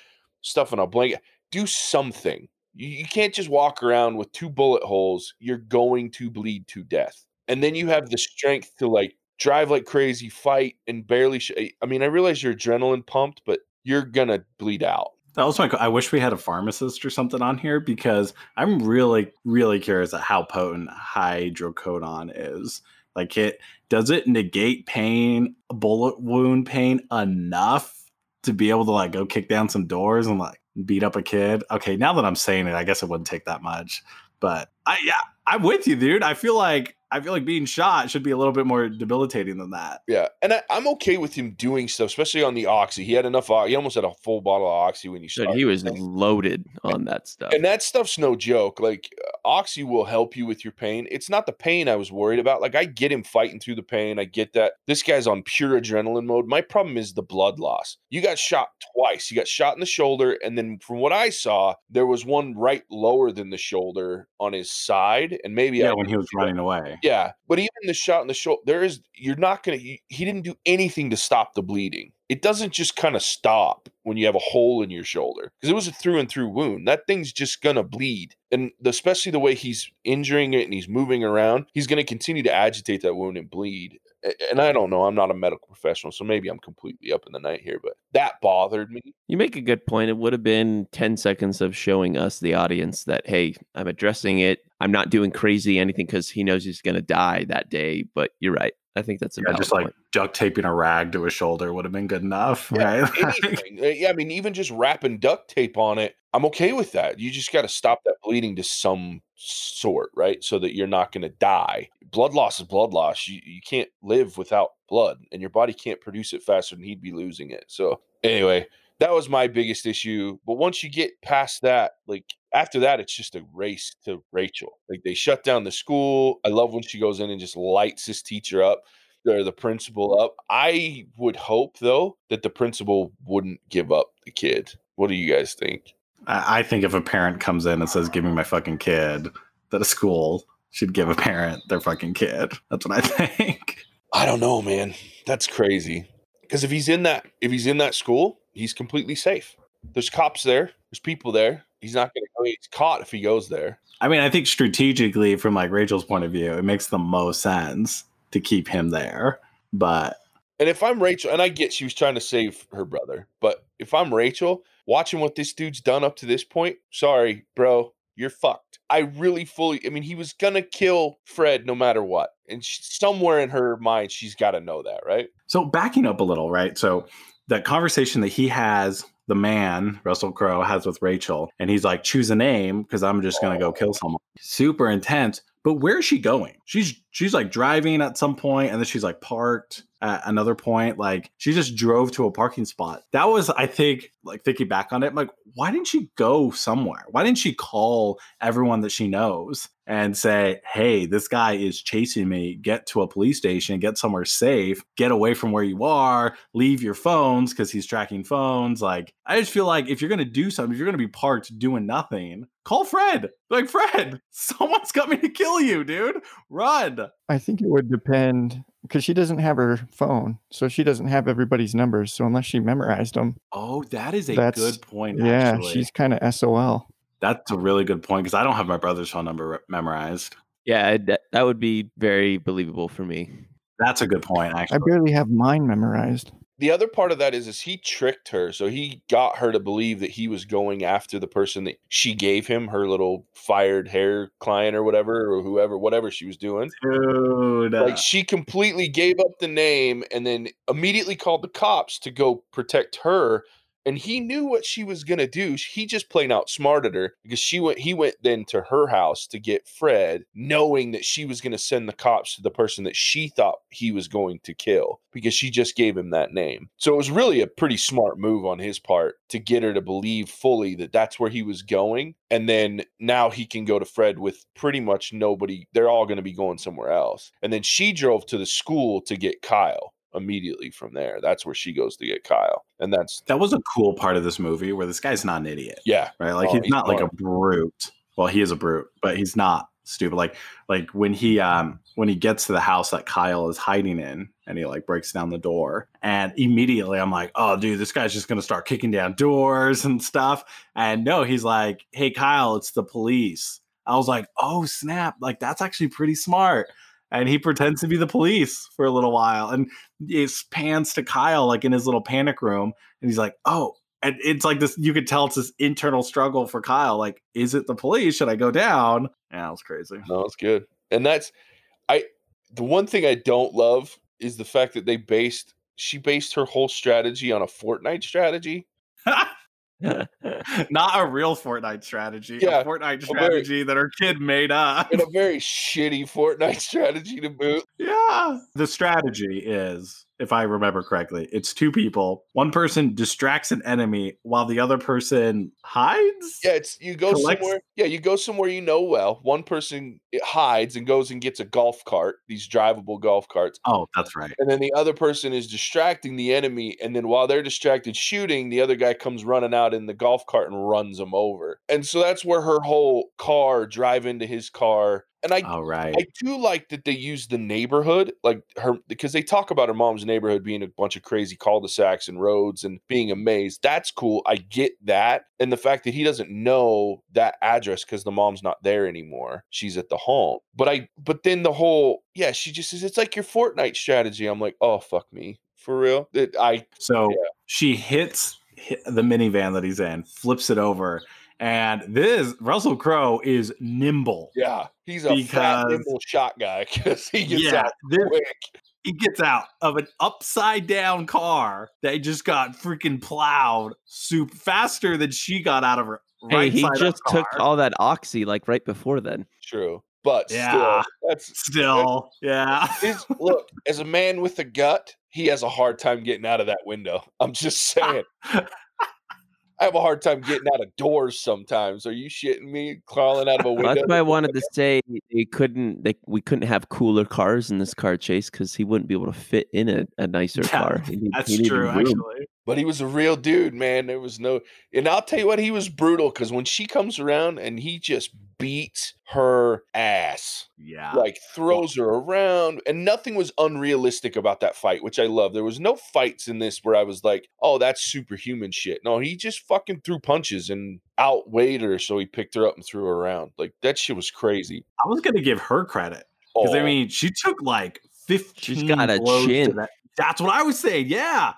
stuffing a blanket. Do something. You, you can't just walk around with two bullet holes. You're going to bleed to death. And then you have the strength to like drive like crazy, fight, and barely. Sh- I mean, I realize you're adrenaline pumped, but you're gonna bleed out. That was my. I wish we had a pharmacist or something on here because I'm really, really curious at how potent hydrocodone is. Like, it does it negate pain, bullet wound pain enough to be able to like go kick down some doors and like beat up a kid? Okay, now that I'm saying it, I guess it wouldn't take that much. But I, yeah, I'm with you, dude. I feel like I feel like being shot should be a little bit more debilitating than that. Yeah, and I, I'm okay with him doing stuff, especially on the oxy. He had enough. o- He almost had a full bottle of oxy when he Dude, he was and- loaded on that stuff. and that stuff's no joke. Like uh, oxy will help you with your pain. It's not the pain I was worried about. Like I get him fighting through the pain. I get that. This guy's on pure adrenaline mode. My problem is the blood loss. You got shot twice. You got shot in the shoulder, and then from what I saw, there was one right lower than the shoulder on his side, and maybe Yeah, I when he was didn't running away. Yeah, but even the shot in the shoulder, there is you're not gonna. He, didn't do anything to stop the bleeding. It doesn't just kind of stop when you have a hole in your shoulder because it was a through and through wound. That thing's just gonna bleed, and especially the way he's injuring it and he's moving around, he's gonna continue to agitate that wound and bleed. And I don't know. I'm not a medical professional, so maybe I'm completely up in the night here, but that bothered me. You make a good point. It would have been 10 seconds of showing us, the audience, that, hey, I'm addressing it. I'm not doing crazy anything because he knows he's going to die that day. But you're right. I think that's a Yeah, just like point. duct taping a rag to his shoulder would have been good enough, Yeah, right? anything. Uh, yeah, I mean, even just wrapping duct tape on it, I'm okay with that. You just got to stop that bleeding to some sort, right? So that you're not going to die. Blood loss is blood loss. You, you can't live without blood, and your body can't produce it faster than he'd be losing it. So, anyway, that was my biggest issue. But once you get past that, like after that, it's just a race to Rachel. Like they shut down the school. I love when she goes in and just lights this teacher up or the principal up. I would hope though that the principal wouldn't give up the kid. What do you guys think? I think if a parent comes in and says, "Give me my fucking kid," that a school should give a parent their fucking kid. That's what I think. I don't know, man. That's crazy. Because if he's in that if he's in that school, he's completely safe. There's cops there. There's people there. He's not going to get caught if he goes there. I mean, I think strategically, from like Rachel's point of view, it makes the most sense to keep him there. But And if I'm Rachel, and I get she was trying to save her brother, but if I'm Rachel, watching what this dude's done up to this point, sorry, bro, you're fucked. I really fully, I mean, he was gonna kill Fred no matter what, and sh- somewhere in her mind, she's got to know that, right? So backing up a little, right? So that conversation that he has, the man Russell Crowe has with Rachel, and he's like, "Choose a name because I'm just gonna go oh. kill someone." Super intense. But where is she going? She's she's like driving at some point, and then she's like parked at another point. Like she just drove to a parking spot. That was, I think, like thinking back on it, I'm like, why didn't she go somewhere? Why didn't she call everyone that she knows and say, hey, this guy is chasing me. Get to a police station, get somewhere safe, get away from where you are, leave your phones because he's tracking phones. Like, I just feel like if you're going to do something, if you're going to be parked doing nothing, call Fred. Like, Fred, someone's coming to kill you, dude. Run. I think it would depend because she doesn't have her phone, so she doesn't have everybody's numbers. So unless she memorized them, Oh, that is a That's- good point. yeah, actually. she's kind of SOL. That's a really good point because I don't have my brother's phone number re- memorized. Yeah, that, that would be very believable for me. That's a good point, I barely have mine memorized. The other part of that is is he tricked her so he got her to believe that he was going after the person that she gave him her little fired hair client or whatever or whoever whatever she was doing Dude. like she completely gave up the name and then immediately called the cops to go protect her and he knew what she was to do he just plain outsmarted her because she went he went then to her house to get fred knowing that she was to send the cops to the person that she thought he was going to kill because she just gave him that name. So it was really a pretty smart move on his part to get her to believe fully that that's where he was going and then now he can go to fred with pretty much nobody they're all to be going somewhere else. And then she drove to the school to get kyle immediately from there that's where she goes to get kyle and that's that was a cool part of this movie where this guy's not an idiot. yeah right? Like Oh, he's he's not like a brute. Well, he is a brute, but he's not stupid. Like like when he um when he gets to the house that Kyle is hiding in and he like breaks down the door and immediately I'm like, "Oh dude, this guy's just going to start kicking down doors and stuff." And no, he's like, "Hey Kyle, it's the police." I was like, "Oh, snap. Like that's actually pretty smart." And he pretends to be the police for a little while and it pans to Kyle like in his little panic room and he's like, "Oh, and it's like this you could tell it's this internal struggle for kyle like is it the police should i go down yeah it was crazy No, it's good. And that's I the one thing I don't love is the fact that they based she based her whole strategy on a Fortnite strategy. not a real fortnite strategy Yeah, a fortnite a very- strategy that her kid made up And a very shitty Fortnite strategy to boot. yeah the strategy is if i remember correctly it's two people one person distracts an enemy while the other person hides Yeah, it's you go Collects- somewhere. Yeah, you go somewhere you know well. One person eh, hides and goes and gets a golf cart, these drivable golf carts. oh that's right And then the other person is distracting the enemy. And then while they're distracted shooting, the other guy comes running out in the golf cart and runs them over. And so that's where her whole car drive into his car. And I oh, all right I do like that they use the neighborhood, like her, because they talk about her mom's neighborhood being a bunch of crazy cul-de-sacs and roads and being a maze. That's cool. I get that, and the fact that he doesn't know that address because the mom's not there anymore. She's at the home. But I, but then the whole, yeah, she just says it's like your Fortnite strategy. I'm like, oh fuck me, for real. That I, So Yeah. she hits hit the minivan that he's in, flips it over, and this Russell Crowe is nimble. yeah, he's a fat, Because- nimble shot guy because he gets Yeah, out this- quick. he gets out of an upside down car that just got freaking plowed soup faster than she got out of her Right hey, right he side up just took car. all that oxy like right before then. True, but Yeah. still, that's Still, yeah. His, look, as a man with a gut, he has a hard time getting out of that window. I'm just saying. I have a hard time getting out of doors sometimes. Are you shitting me? Crawling out of a Well, window? that's why I wanted to say they couldn't. They, we couldn't have cooler cars in this car chase because he wouldn't be able to fit in a, a nicer Yeah, car. He That's he true, actually. But he was a real dude, man. There was no, and I'll tell you what, he was brutal because when she comes around and he just beats her ass, Yeah. like throws her around, and nothing was unrealistic about that fight, which I love. There was no fights in this where I was like, "Oh, that's superhuman shit." No, he just fucking threw punches and outweighed her, so he picked her up and threw her around. Like that shit was crazy. I was gonna give her credit. Because I Oh, mean, she took like 15 got a blows chin. that. That's what I was saying. Yeah.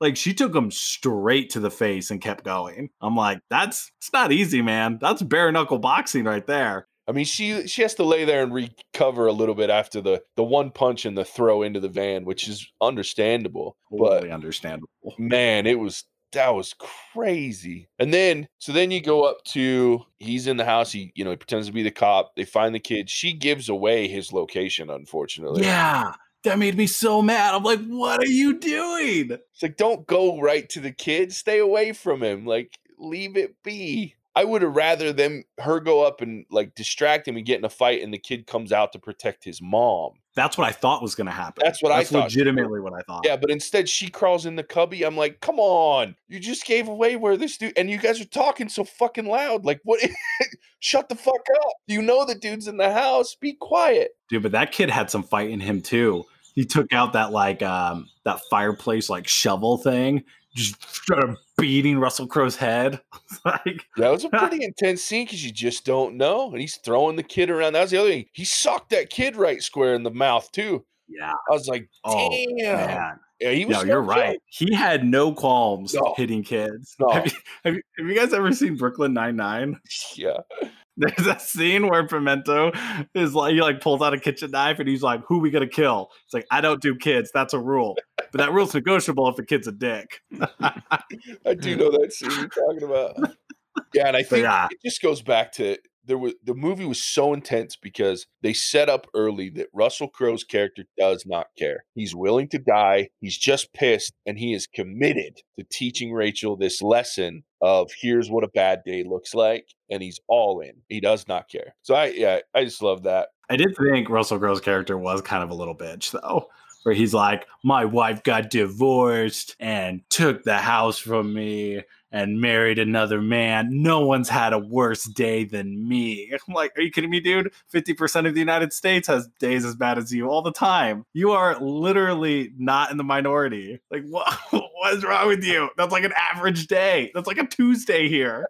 Like she took him straight to the face and kept going. I'm like, that's it's not easy, man. That's bare knuckle boxing right there. I mean, she she has to lay there and recover a little bit after the the one punch and the throw into the van, which is understandable. But Totally understandable. man, it was that was crazy. And then so then you go up to he's in the house. He you know he pretends to be the cop. They find the kid. She gives away his location. Unfortunately, Yeah. That made me so mad. I'm like, what are you doing? It's like don't go right to the kid. Stay away from him. Like leave it be. I would have rather them her go up and like distract him and get in a fight, and the kid comes out to protect his mom. That's what I thought was gonna happen. That's what I thought, legitimately what I thought. Yeah, but instead she crawls in the cubby. I'm like, come on, you just gave away where this dude, and you guys are talking so fucking loud. Like, what? Shut the fuck up. You know the dude's in the house. Be quiet. Dude, but that kid had some fight in him too. He took out that like um that fireplace like shovel thing, just started beating Russell Crowe's head. like That was a pretty intense scene because you just don't know. And he's throwing the kid around. That was the other thing. He socked that kid right square in the mouth too. Yeah. I was like, Oh damn. man. Yeah, he was No, you're joke. right. He had no qualms No. hitting kids. No. Have, you, have, you, have you guys ever seen Brooklyn Nine Nine? Yeah. There's a scene where Pimento is like he like pulls out a kitchen knife and he's like, "Who we gonna kill?" It's like, "I don't do kids. That's a rule, but that rule's negotiable if the kid's a dick." I do know that scene you're talking about. Yeah, and I think yeah. it just goes back to there was the movie was so intense because they set up early that Russell Crowe's character does not care. He's willing to die. He's just pissed, and he is committed to teaching Rachel this lesson of here's what a bad day looks like, and he's all in. He does not care. So I yeah, I just love that. I did think Russell Crowe's character was kind of a little bitch though, where he's like, "My wife got divorced and took the house from me and married another man. No one's had a worse day than me." I'm like, "Are you kidding me, dude? 50% of the United States has days as bad as you all the time. You are literally not in the minority. Like, what what is wrong with you? That's like an average day. That's like a Tuesday here."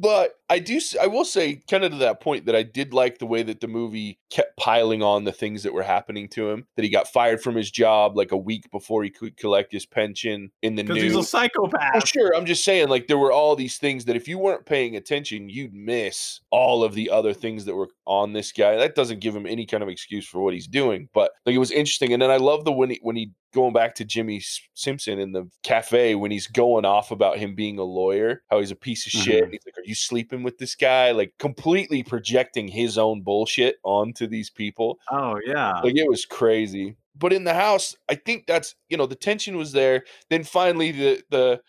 But I do, I will say, kind of to that point, that I did like the way that the movie kept piling on the things that were happening to him. That he got fired from his job like a week before he could collect his pension in the Because news. he's a Oh, psychopath. sure. I'm just saying, like, there were all these things that if you weren't paying attention, you'd miss all of the other things that were on this guy. That doesn't give him any kind of excuse for what he's doing, but like, it was interesting. And then I love the when he, when he, going back to Jimmy Simpson in the cafe, when he's going off about him being a lawyer, how he's a piece of shit. Mhm. He's like, Are you sleeping with this guy? Like, completely projecting his own bullshit onto these people. Oh yeah. Like it was crazy. But in the house, I think that's you know the tension was there. Then finally the the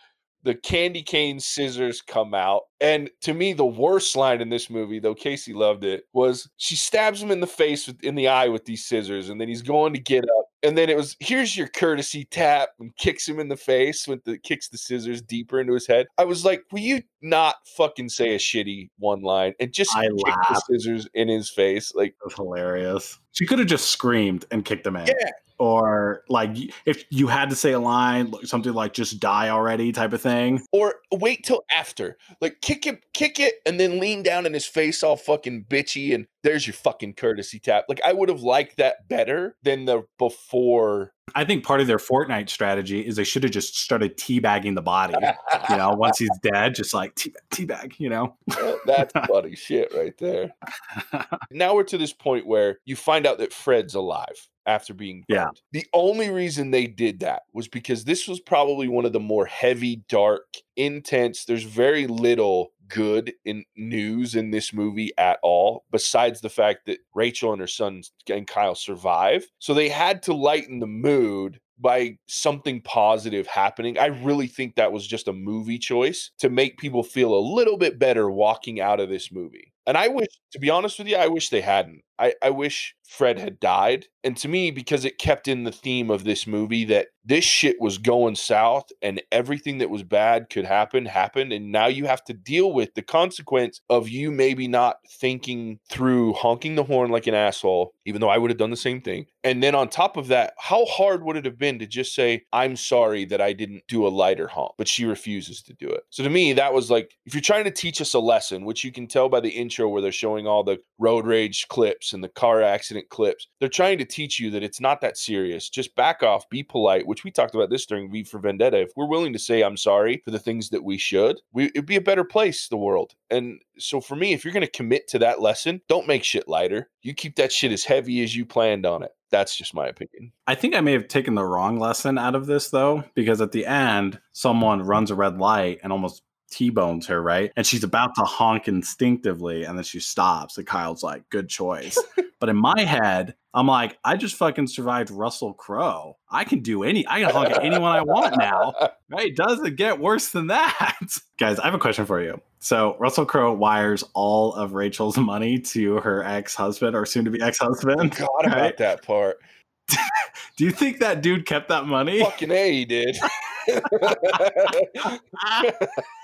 the candy cane scissors come out, and to me the worst line in this movie, though Casey loved it, was she stabs him in the face with, in the eye with these scissors, and then he's going to get up, and then it was here's your courtesy tap, and kicks him in the face with the kicks the scissors deeper into his head. I was like, will you not fucking say a shitty one line and just I kick the scissors in his face? Like hilarious. She could have just screamed and kicked him in. Yeah. Or like if you had to say a line, something like "just die already" type of thing. or wait till after. Like kick it, kick it, and then lean down in his face all fucking bitchy, and there's your fucking courtesy tap. Like I would have liked that better than the before. I think part of their Fortnite strategy is they should have just started teabagging the body. You know, once he's dead, just like tea- teabag. You know. That's funny shit right there. Now we're to this point where you find out that Fred's alive after being Yeah. burned. The only reason they did that was because this was probably one of the more heavy, dark, intense. There's very little good in news in this movie at all, besides the fact that Rachel and her son and Kyle survive. So they had to lighten the mood by something positive happening. I really think that was just a movie choice to make people feel a little bit better walking out of this movie. And I wish, to be honest with you, I wish they hadn't. I, I wish Fred had died. And to me, because it kept in the theme of this movie that this shit was going south and everything that was bad could happen, happened. And now you have to deal with the consequence of you maybe not thinking through honking the horn like an asshole, even though I would have done the same thing. And then on top of that, how hard would it have been to just say, I'm sorry that I didn't do a lighter honk, but she refuses to do it. So to me, that was like, if you're trying to teach us a lesson, which you can tell by the intro where they're showing all the road rage clips and the car accident clips, they're trying to teach you that it's not that serious. Just back off, be polite, which we talked about this during V for Vendetta. If we're willing to say I'm sorry for the things that we should, we, it'd be a better place, the world. And so for me, if you're going to commit to that lesson, don't make shit lighter. You keep that shit as heavy as you planned on it. That's just my opinion. I think I may have taken the wrong lesson out of this though, because at the end, someone runs a red light and almost T-bones her, right? And she's about to honk instinctively, and then she stops. And Kyle's like, "Good choice." but in my head, I'm like, I just fucking survived Russell Crowe. I can do any. I can honk at anyone I want now. Right? Does it get worse than that? Guys, I have a question for you. So Russell Crowe wires all of Rachel's money to her ex-husband or soon-to-be ex-husband. Forgot about right? that part. Do you think that dude kept that money? Fucking A, he did.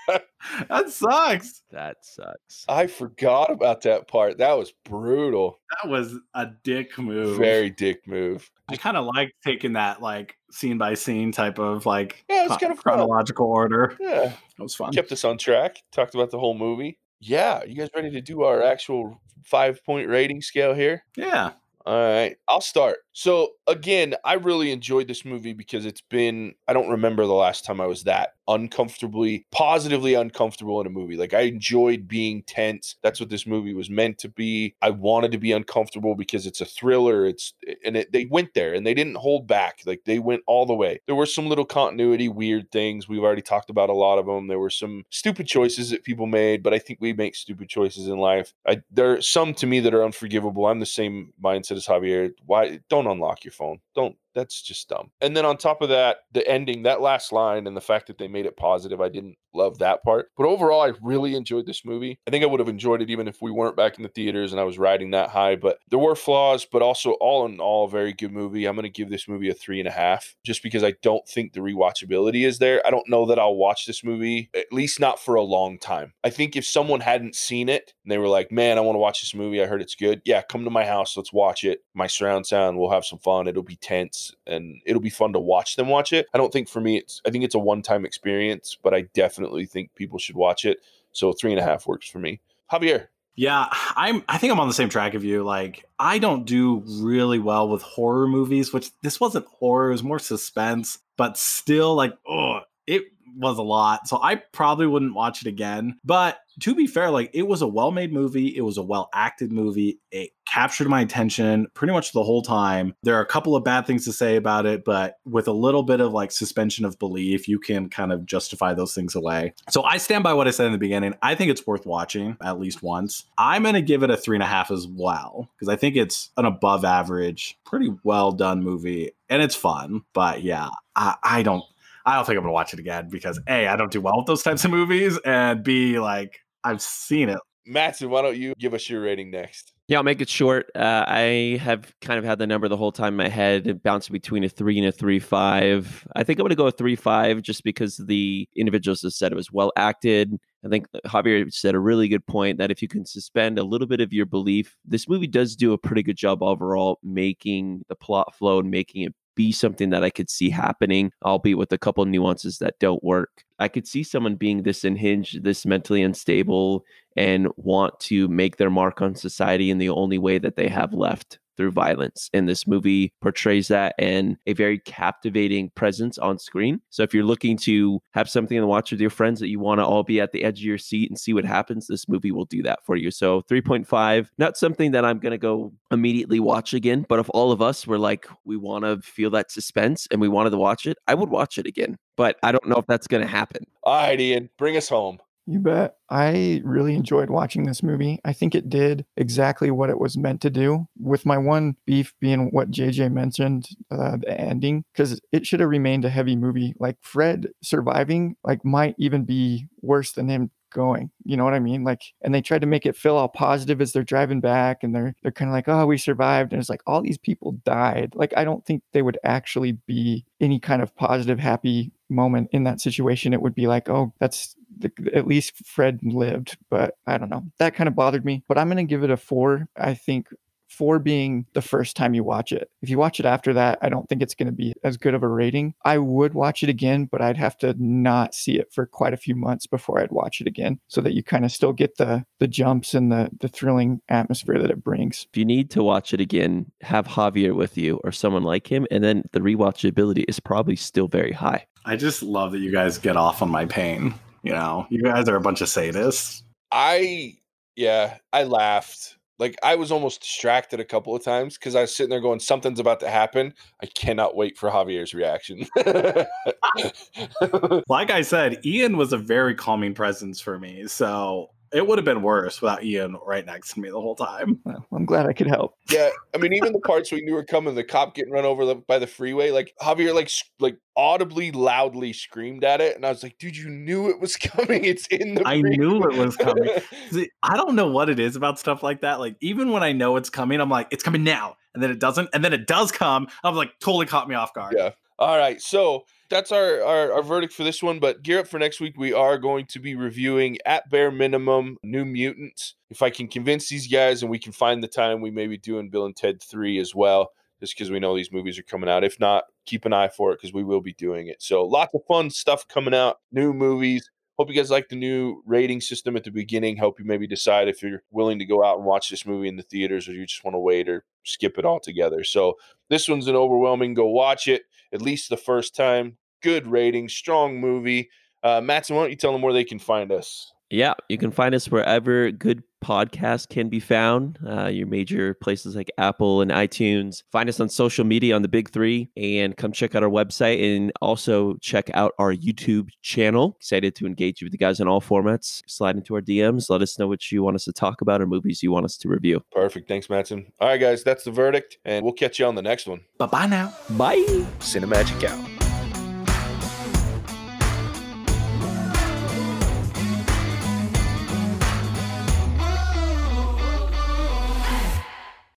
that sucks. That sucks. I forgot about that part. That was brutal. That was a dick move. Very dick move. I kind of like taking that like scene by scene type of like Yeah, it's kinda fun. chronological order. Yeah. It was fun. Kept us on track. Talked about the whole movie. Yeah. You guys ready to do our actual five point rating scale here? Yeah. All right, I'll start. So, again, I really enjoyed this movie because it's been, I don't remember the last time I was that uncomfortably, positively uncomfortable in a movie. Like, I enjoyed being tense. That's what this movie was meant to be. I wanted to be uncomfortable because it's a thriller. It's, and it, they went there and they didn't hold back. Like, they went all the way. There were some little continuity, weird things. We've already talked about a lot of them. There were some stupid choices that people made, but I think we make stupid choices in life. I, there are some to me that are unforgivable. I'm the same mindset as Javier. Why don't unlock your phone? Don't that's just dumb. And then on top of that, the ending, that last line, and the fact that they made it positive, I didn't love that part. But overall, I really enjoyed this movie. I think I would have enjoyed it even if we weren't back in the theaters and I was riding that high. But there were flaws, but also all in all, a very good movie. I'm going to give this movie a three and a half just because I don't think the rewatchability is there. I don't know that I'll watch this movie, at least not for a long time. I think if someone hadn't seen it and they were like, man, I want to watch this movie, I heard it's good. Yeah, come to my house. Let's watch it. My surround sound, we'll have some fun. It'll be tense and it'll be fun to watch them watch it. I don't think for me, it's, I think it's a one time experience, but I definitely think people should watch it. So three and a half works for me. Javier. Yeah, I'm I think I'm on the same track of you. Like I don't do really well with horror movies, which this wasn't horror, it was more suspense, but still like oh, it was a lot. So I probably wouldn't watch it again. But to be fair, like it was a well made movie. It was a well acted movie. It captured my attention pretty much the whole time. There are a couple of bad things to say about it, but with a little bit of like suspension of belief, you can kind of justify those things away. So I stand by what I said in the beginning. I think it's worth watching at least once. I'm going to give it a three and a half as well, because I think it's an above average, pretty well done movie. And it's fun, but yeah, I, I don't I don't think I'm gonna watch it again because A, I don't do well with those types of movies, and B, like I've seen it. Matson, why don't you give us your rating next? Yeah, I'll make it short. Uh, I have kind of had the number the whole time in my head. It bounced between a three and a three five. I think I'm going to go a three five just because the individuals have said it was well acted. I think Javier said a really good point that if you can suspend a little bit of your belief, this movie does do a pretty good job overall making the plot flow and making it be something that I could see happening, albeit with a couple nuances that don't work. I could see someone being this unhinged, this mentally unstable, and want to make their mark on society in the only way that they have left through violence. And this movie portrays that and a very captivating presence on screen. So if you're looking to have something to watch with your friends that you want to all be at the edge of your seat and see what happens, this movie will do that for you. So 3.5, not something that I'm going to go immediately watch again, but if all of us were like, we want to feel that suspense and we wanted to watch it, I would watch it again. But I don't know if that's going to happen. All right, Ian, bring us home. You bet. I really enjoyed watching this movie. I think it did exactly what it was meant to do, with my one beef being what JJ mentioned, uh, the ending, because it should have remained a heavy movie. Like Fred surviving, like might even be worse than him going. You know what I mean? Like, and they tried to make it feel all positive as they're driving back, and they're they're kind of like, oh, we survived, and it's like all these people died. Like, I don't think they would actually be any kind of positive, happy moment in that situation. It would be like, oh, that's the, at least Fred lived, but I don't know. That kind of bothered me. But I'm going to give it a four. I think four being the first time you watch it. If you watch it after that, I don't think it's going to be as good of a rating. I would watch it again, but I'd have to not see it for quite a few months before I'd watch it again so that you kind of still get the the jumps and the the thrilling atmosphere that it brings. If you need to watch it again, have Javier with you or someone like him and then the rewatchability is probably still very high. I just love that you guys get off on my pain. You know, you guys are a bunch of sadists. I yeah, I laughed. Like I was almost distracted a couple of times because I was sitting there going, "Something's about to happen." I cannot wait for Javier's reaction. like I said, Ian was a very calming presence for me, so it would have been worse without Ian right next to me the whole time. Well, I'm glad I could help. yeah, I mean, even the parts we knew were coming, the cop getting run over by the freeway, like Javier, like like audibly, loudly screamed at it, and I was like, "Dude, you knew it was coming. It's in the." I knew it was coming. See, I don't know what it is about stuff like that. Like even when I know it's coming, I'm like, "It's coming now," and then it doesn't, and then it does come. I'm like, totally caught me off guard. Yeah. All right, so that's our, our, our verdict for this one. But gear up for next week. We are going to be reviewing at bare minimum New Mutants. If I can convince these guys and we can find the time, we may be doing Bill and Ted three as well, just because we know these movies are coming out. If not, keep an eye for it because we will be doing it. So lots of fun stuff coming out, new movies. Hope you guys like the new rating system at the beginning. Help you maybe decide if you're willing to go out and watch this movie in the theaters or you just want to wait or skip it altogether. So this one's an overwhelming. Go watch it at least the first time. Good rating, strong movie. Uh, Matson, why don't you tell them where they can find us? Yeah, you can find us wherever good podcasts can be found. Uh, your major places like Apple and iTunes. Find us on social media on the big three and come check out our website and also check out our YouTube channel. Excited to engage with you guys in all formats. Slide into our DMs. Let us know what you want us to talk about or movies you want us to review. Perfect. Thanks, Matson. All right, guys, that's the verdict, and we'll catch you on the next one. Bye bye now. Bye. Cinemagic out.